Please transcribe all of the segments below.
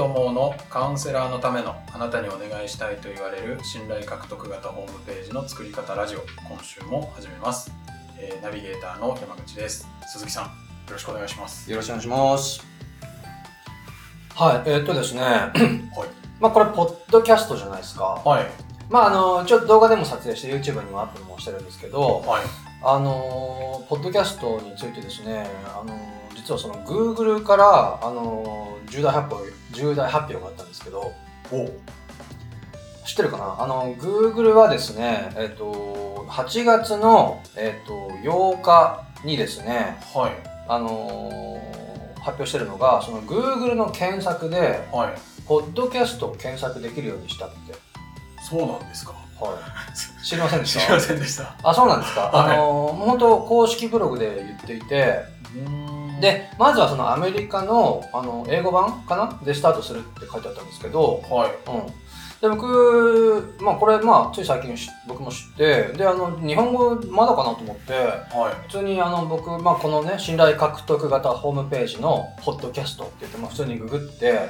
友のカウンセラーのためのあなたにお願いしたいと言われる信頼獲得型ホームページの作り方ラジオ。今週も始めます、えーナビゲーターの山口です。鈴木さんよろしくお願いします。よろしくお願いします。はい、えーっとですね、はい。まあこれ、ポッドキャストじゃないですか。はい。まああの、ちょっと動画でも撮影して YouTube にもアップもしてるんですけど、はい。あの、ポッドキャストについてですね、あの、実はその Google から、あの、重大発表、重大発表があったんですけど、お。知ってるかな？あの、Google はですね、えーっと、8月の、えーっと、8日にですね、はい。あのー発表してるのが、その Google の検索で、はい。ポッドキャストを検索できるようにしたって。そうなんですか？はい。知りませんでし 知りまたせんでした。あ、そうなんですか？はい。あの本当公式ブログで言っていて、で、まずはそのアメリカの、あの、英語版かな？でスタートするって書いてあったんですけど、はい。うん。で、僕、まあこれ、まあ、つい最近し僕も知って、で、あの、日本語まだかなと思って、はい。普通にあの僕、まあ、このね信頼獲得型ホームページのポッドキャストって言って、まあ、普通にググってはい。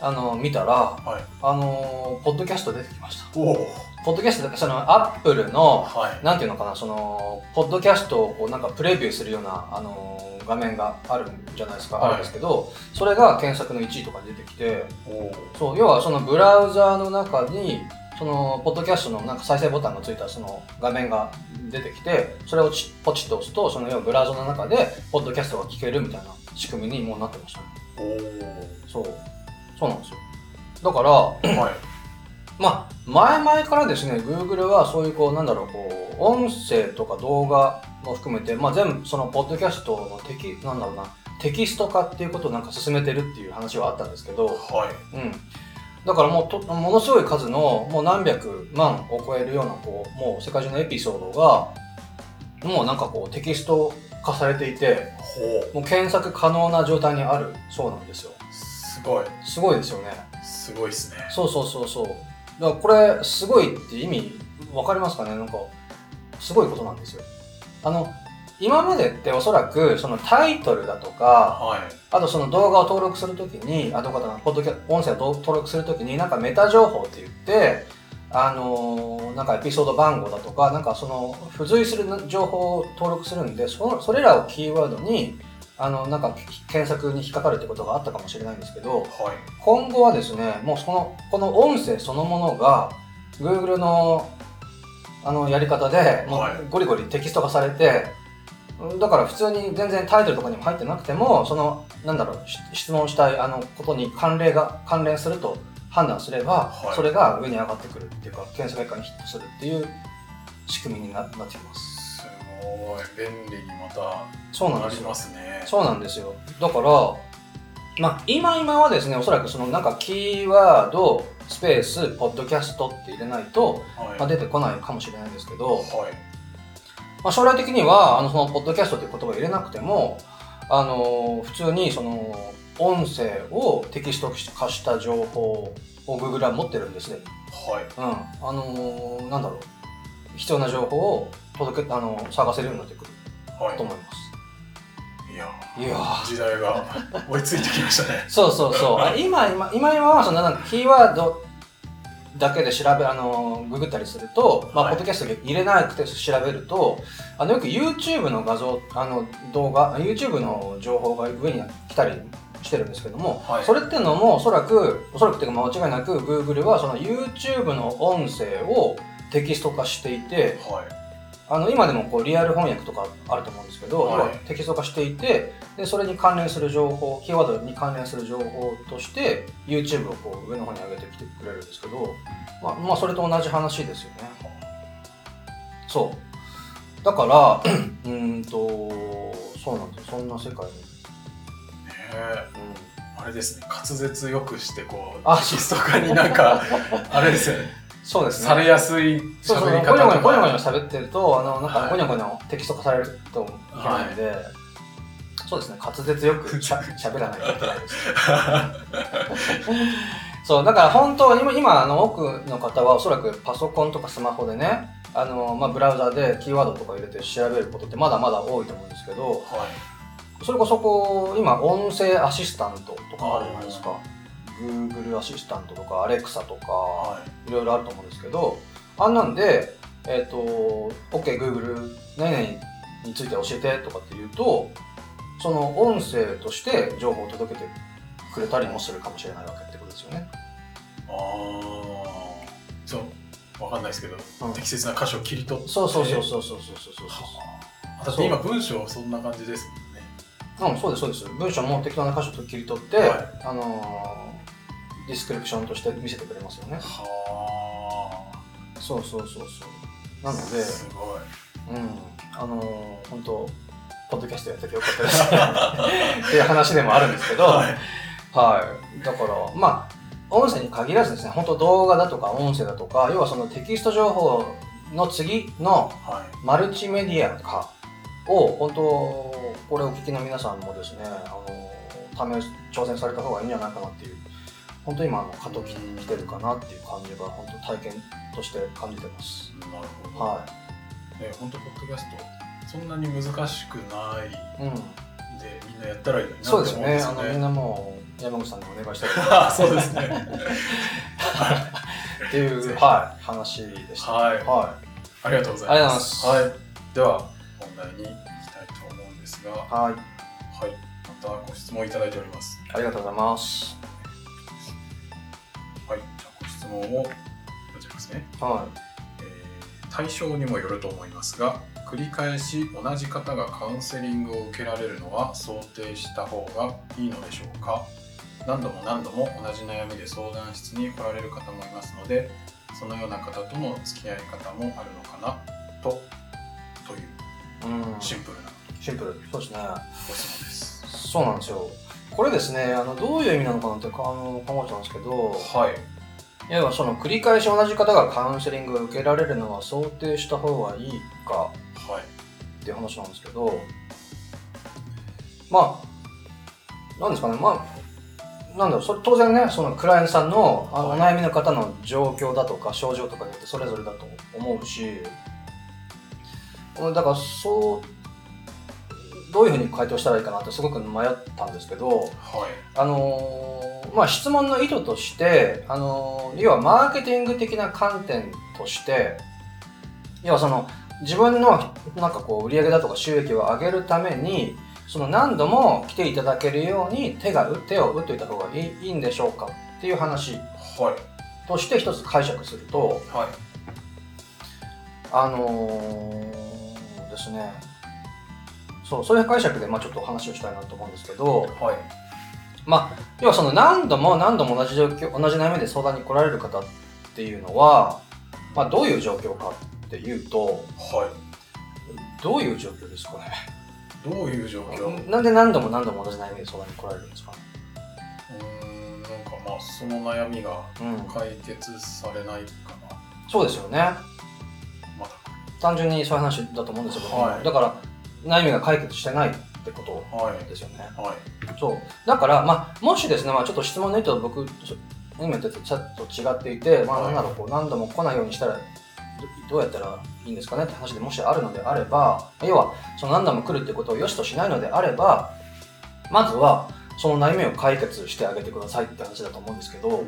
あの見たらはい。あのポッドキャスト出てきました。おおポッドキャストそのアップルのはい。なんていうのかなそのポッドキャストをこうなんかプレビューするようなあの画面があるんじゃないですか、はい。あるんですけどそれが検索の1位とかに出てきてそう要はそのブラウザーの中にそのポッドキャストのなんか再生ボタンがついたその画面が出てきてそれをちポチッと押すとその要はブラウザの中でポッドキャストが聞けるみたいな仕組みにもうなってましたね。おそう。そうなんですよ。だからおはいまあ前々からですね Google はそういうこうなんだろうこう音声とか動画も含めて、まあ、全部そのポッドキャストのテキなんだろうなテキスト化っていうことをなんか進めてるっていう話はあったんですけど、はい。うん、だからもうとものすごい数のもう何百万を超えるようなこうもう世界中のエピソードがもうなんかこうテキスト化されていてほもう検索可能な状態にあるそうなんですよ。うすごい。すごいですよね。すごいですね。そうそうそうそうだからこれすごいって意味わかりますかね？なんかすごいことなんですよ。あの今までっておそらくそのタイトルだとかはい。あとその動画を登録するときに、あ、動画だな、ポッドキャ音声を登録するときに、なんかメタ情報って言って、あのーなんかエピソード番号だとか、なんかその付随する情報を登録するんで、そのそれらをキーワードに、あの、なんか検索に引っかかるってことがあったかもしれないんですけど、はい。今後はですね、もうその、この音声そのものが、Google の、あの、やり方で、もうはい。ゴリゴリテキスト化されて、だから普通に全然タイトルとかにも入ってなくても、その、なんだろう、し質問したいあのことに関連が、関連すると判断すれば、はい。それが上に上がってくるっていうか、検索結果にヒットするっていう仕組みにななってきます。すごい便利にまたそうなんですよなりま。すねそうなんですよ。だから、まあ、今今はですね、おそらくそのなんかキーワード、スペース、ポッドキャストって入れないと、はいまあ、出てこないかもしれないんですけど、はいまあ、将来的には、あの、その、ポッドキャストという言葉を入れなくても、あの、普通にその、音声をテキスト化した情報を Google は持ってるんですね。はいうん。あのなんだろう。必要な情報を届け、あの、探せるようになってくるはい。と思います。いやいやー。時代が 追いついてきましたね。そうそうそう。あ今、今、今今は、その、なんか、キーワードだけで調べ、あの、ググったりすると、まあ、はい。ポッドキャストで入れなくて調べると、あの、よく YouTube の画像、あの、動画、YouTube の情報が上に来たりしてるんですけども、はい。それっていうのも、おそらく、おそらくっていうか、まあ間違いなく、Google は、その YouTube の音声をテキスト化していて、はいあの今でもこうリアル翻訳とかあると思うんですけど、はい。テキスト化していてでそれに関連する情報キーワードに関連する情報として YouTube をこう上の方に上げてきてくれるんですけど、まあ、まあそれと同じ話ですよね。そう。だから うーんとそうなんですそんな世界に、ねえ。うん、あれですね。滑舌よくしてこうあテキスト化になんか あれですよねそうですね。されやすいそうそう、喋りゴニョゴニョ方とゴニョゴニョか喋ってると、あの、なんはい。かゴニョゴニョテキスト化されるといけないので、そうですね、滑舌よく しゃ喋らないといけないです。そう、だから本当、今、今あの、多くの方はおそらくパソコンとかスマホでね、あの、まあ、ブラウザでキーワードとか入れて調べることってまだまだ多いと思うんですけど、はい。それこそこう、今、音声アシスタントとかあるじゃないですか。Google アシスタントとか Alexa とか、はい。ろいろあると思うんですけど、あんなんで、えっ、と、OK、Google、何々について教えてとかって言うと、その音声として情報を届けてくれたりもするかもしれないわけってことですよね。ああそう。わかんないですけど、うん。適切な箇所を切り取って。そうそうそうそうそうそうそうそう。だって今文章そんな感じですもんね。そう。うん、そうです、そうです。文章も適当な箇所と切り取って、はい。あのー description として見せてくれますよね。はそうそうそうそう。なあので、すごいうん、あのー本当ポッドキャストやっててよかったです っていう話でもあるんですけど、はいはい。だから、まあ、音声に限らずですね、本当動画だとか音声だとか、要はそのテキスト情報の次のはいマルチメディア化を、本当、これをお聞きの皆さんもですね、あの、試し、挑戦された方がいいんじゃないかなっていう、本当今、あの、過渡期に来てるかなっていう感じが、本当体験として感じてます。なるほど、はね本当ポッドキャストそんなに難しくないい。うん。でみんなやったらいいのになってそうですよね。あの、みんなもう、山口さんにお願いしたい あそうですねっていう、はい、話でした。はいはありがとうございますありがとうございますはい、では本題に行きたいと思うんですがい。はい。はいまたご質問いただいておりますありがとうございます。をこちらですねはえー対象にもよると思いますが繰り返し同じ方がカウンセリングを受けられるのは想定した方がいいのでしょうか？何度も何度も同じ悩みで相談室に来られる方もいますのでそのような方との付き合い方もあるのかな？とという。シンプルなシンプル。そうですね。ご質問です。そうなんですよ。これですね、あのどういう意味なのかなってかあの考えちゃうんですけど、はい。要はその繰り返し同じ方がカウンセリングを受けられるのは想定した方がいいかはい。っていう話なんですけど、まあ、なんですかね、まあ、なんだろう、それ当然ね、そのクライアントさんのあのおはい悩みの方の状況だとか症状とかによってそれぞれだと思うし、だからそう、どういうふうに回答したらいいかなってすごく迷ったんですけど、はい。あのーまあ、質問の意図として、あのー要はマーケティング的な観点として、要はその自分のなんかこう売り上げだとか収益を上げるために、その何度も来ていただけるように手が手を打っておいた方がいいいいんでしょうかっていう話はい。として一つ解釈すると、はい。あのーですね、そう、そういう解釈でまあちょっと話をしたいなと思うんですけど、はい。まあ、要はその何度も何度も同じ状況、同じ悩みで相談に来られる方っていうのは、まあどういう状況かっていうと、はどういう状況ですかね？い。どういう状況？うなんで何度も何度も同じ悩みで相談に来られるんですか？ーん、なんかまあ、その悩みがうん。解決されないかな。そうですよね。まだ単純にそういう話だと思うんですよ、僕もはいだから、悩みが解決してないってことはい。ですよね。はい。そう。だから、まあ、もしですね、まあ、ちょっと質問の意図と僕、今とちょっと違っていて、まあ、はいなんだろう、こう、何度も来ないようにしたら、どどうやったらいいんですかねって話でもしあるのであれば、要は、その何度も来るってことを良しとしないのであれば、まずは、その悩みを解決してあげてくださいって話だと思うんですけど、うん。うん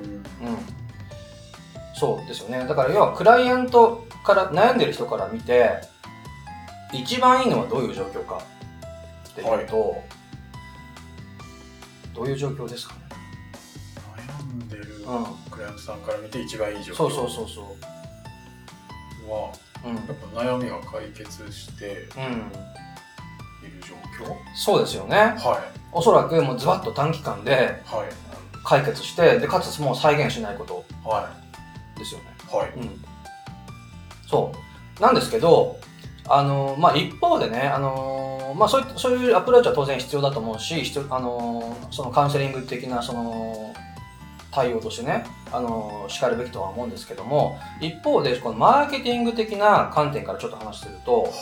そうですよね。だから、要は、クライアントから、悩んでる人から見て、一番いいのはどういう状況かっていうと、どういう状況ですかね？悩んでるうん。クライアントさんから見て一番いい状況そうそうそうそは、う。うん。やっぱ悩みが解決してうん。いる状況？そうですよね。はおそらくもうズバッと短期間でい。はい。解決して、で、かつもう再現しないことはですよね。い。はい。うん。そう。なんですけど、あのまあ、一方でね、あのまあ、そういそういうアプローチは当然必要だと思うし、必要あのそのカウンセリング的なその対応としてね、あのしかるべきとは思うんですけども、一方で、このマーケティング的な観点からちょっと話すると、はい。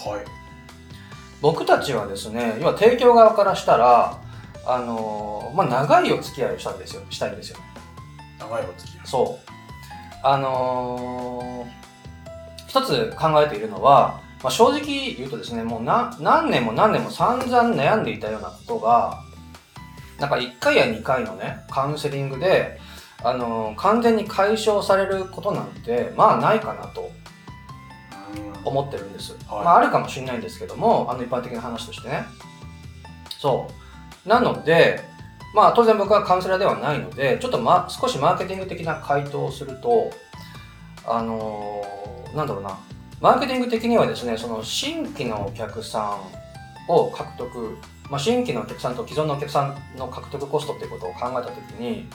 僕たちはですね、要は提供側からしたら、あのまあ、長いお付き合いをしたんですよ、したいんですよね。長いお付き合い。そう。あのー一つ考えているのは、まあ、正直言うとですね、もうな何年も何年も散々悩んでいたようなことが、なんか1回や2回のね、カウンセリングで、あの完全に解消されることなんてまあないかなとうん思ってるんです、はい。まああるかもしれないんですけどもあの一般的な話としてね。そう。なのでまあ当然僕はカウンセラーではないのでちょっと、ま、少しマーケティング的な回答をするとあのーなんだろうなマーケティング的にはですねその新規のお客さんを獲得、まあ、新規のお客さんと既存のお客さんの獲得コストっていうことを考えたときに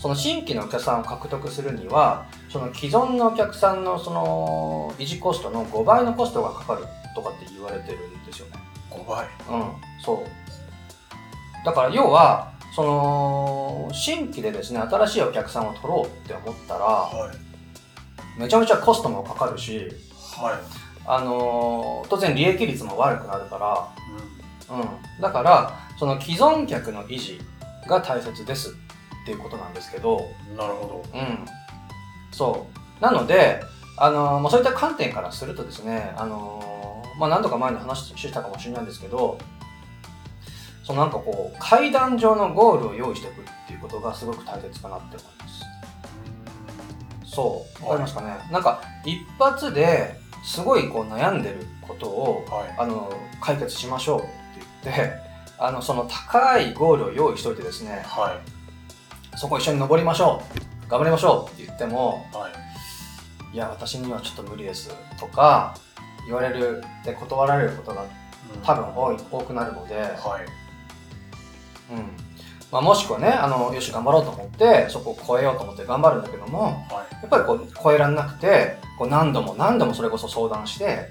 その新規のお客さんを獲得するにはその既存のお客さんのその維持コストの5倍のコストがかかるとかって言われてるんですよね。5倍うん、そう。だから要は、その、新規でですね、新しいお客さんを取ろうって思ったら、はいめちゃめちゃコストもかかるし、はいあのー当然利益率も悪くなるかうら、うん。だから、その既存客の維持が大切ですっていうことなんですけど、んなるほうん。そう。なので、あのーまあ、そういった観点からするとですね、あのーまあ、何度か前に話したかもしれないんですけど、そのなんかこう、階段上のゴールを用意しておくっていうことがすごく大切かなって思います。そう。わかりますかね。なんか、一発ですごいこう悩んでることを、どはい。あの、解決しましょうって言って、あの、その高いゴールを用意しといてですね、はい。そこ一緒に登りましょう頑張りましょうって言っても、はい。いや、私にはちょっと無理ですとか言われるで断られることがうん。多分多い多くなるので、はい。うん。まあ、もしくはねあのよし頑張ろうと思ってそこを超えようと思って頑張るんだけどもはいやっぱりこう超えられなくてこう何度も何度もそれこそ相談して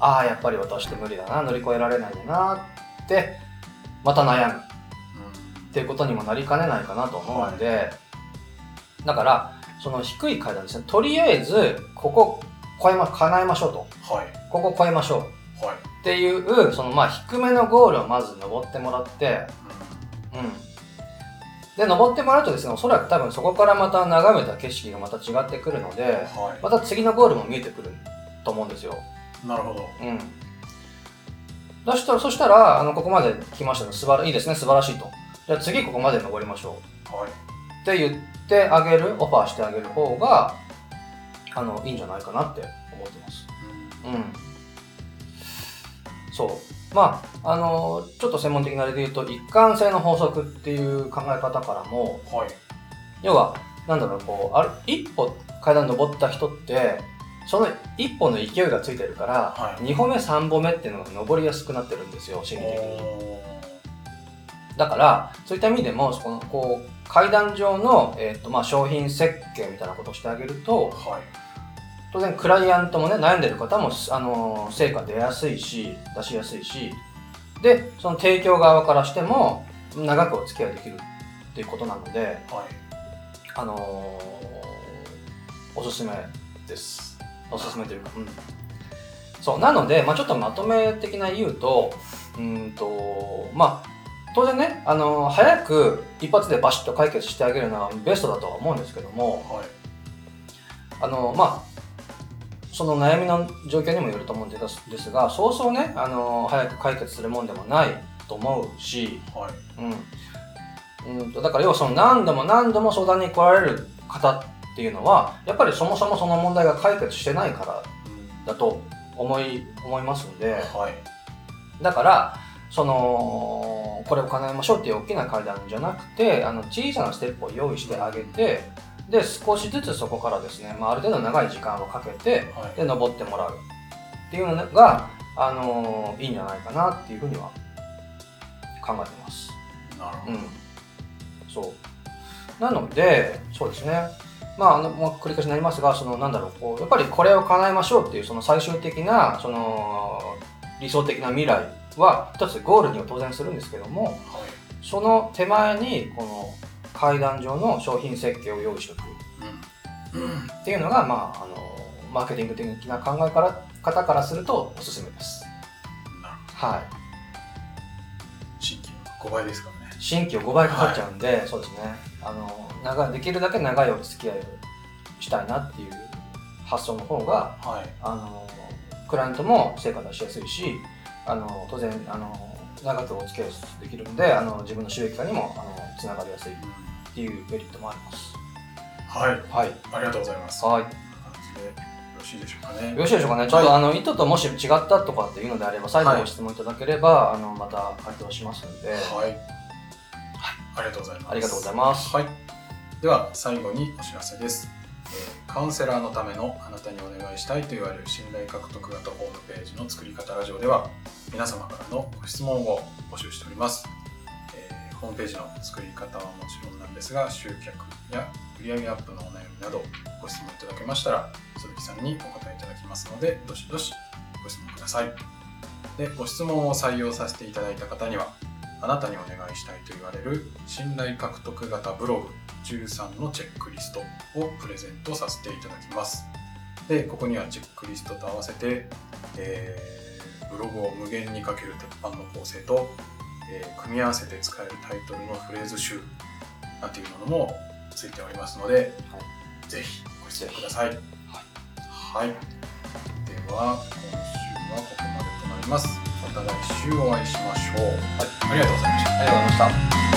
ああやっぱり私って無理だな乗り越えられないんだなってまた悩む。っていうことにもなりかねないかなと思うんで、だからその低い階段ですね。とりあえずここ超えま叶えましょうと。はい。ここ超えましょう。はい。っていうそのまあ低めのゴールをまず登ってもらってうんで登ってもらうとですねおそらく多分そこからまた眺めた景色がまた違ってくるのではまた次のゴールも見えてくると思うんですよ。いなるほど。うん。そしたらそしたらあのここまで来ましたね素晴らいいですね素晴らしいと。じゃあ次ここまで登りましょう。はい。って言ってあげるオファーしてあげる方があのいいんじゃないかなって思ってます。うん。そうまああのちょっと専門的なあれで言うと一貫性の法則っていう考え方からもはい。要はなんだろうこうある一歩階段登った人ってその一歩の勢いがついてるから、はい。2歩目3歩目っていうのが登りやすくなってるんですよ心理的に。おだからそういった意味でもこのこう階段上の、えーとまあ、商品設計みたいなことをしてあげるとーはい当然クライアントもね悩んでる方も、あのー成果出やすいし出しやすいしでその提供側からしても長くお付き合いできるっていうことなので、はい。あのーおすすめです。おすすめというかうん。そうなので、まあ、ちょっとまとめ的な言うとうーんとまあ当然ね、あのー早く一発でバシッと解決してあげるのはベストだとは思うんですけども、はい。あのまあその悩みの状況にもよると思うんですがそうそうね、あの早く解決するもんでもないと思うし、はい。うん、うんとだから要はその何度も何度も相談に来られる方っていうのはやっぱりそもそもその問題が解決してないからうんだと思い思いますんではい。だからそのこれを叶えましょうっていう大きな階段じゃなくてあの小さなステップを用意してあげてで少しずつそこからですね、まあ、ある程度長い時間をかけてはい。で登ってもらう。っていうのが、あのいいんじゃないかなっていうふうには考えてます。なるほど。うん、そう。なのでそうですね。まああの、まあ、繰り返しになりますがそのなんだろうこうやっぱりこれを叶えましょうっていうその最終的なその理想的な未来は一つゴールには当然するんですけどもはい。その手前にこの階段上の商品設計を用意しておく。うんうんっていうのが、まあ、あのマーケティング的な考えから方からするとおすすめです。なるはい。新規5倍ですからね。新規を5倍かかっちゃうんで、そうですね。あの長いできるだけ長いお付き合いをしたいなっていう発想の方がはい。あのクライアントも成果出しやすいしあの当然あの長くお付き合いできるんであの自分の収益化にもあのつながりやすいっうんていうメリットもあります。はいはい。ありがとうございますはい。よろしいでしょうかねよろしいでしょうかね。ちょっと、あの意図ともし違ったとかっていうのであれば、再度はいご質問いただければ、あのまた回答しますので、はい、ありがとうございますありがとうございます。はい。では最後にお知らせです、えーカウンセラーのためのあなたにお願いしたいと言われる信頼獲得型ホームページの作り方ラジオでは皆様からのご質問を募集しております、えーホームページの作り方はもちろんなんですが集客や売上アップのお悩みなどご質問いただけましたら鈴木さんにお答えいただきますのでどしどしご質問くださいでご質問を採用させていただいた方にはあなたにお願いしたいと言われる信頼獲得型ブログ13のチェックリストをプレゼントさせていただきます。で、ここにはチェックリストと合わせて、えーブログを無限にかける鉄板の構成と、えー組み合わせて使えるタイトルのフレーズ集なんていうものもついておりますので、ぜひご質問ください。はい。では、今週はここまでとなります。また来週お会いしましょう。はい、ありがとうございました。ありがとうございました。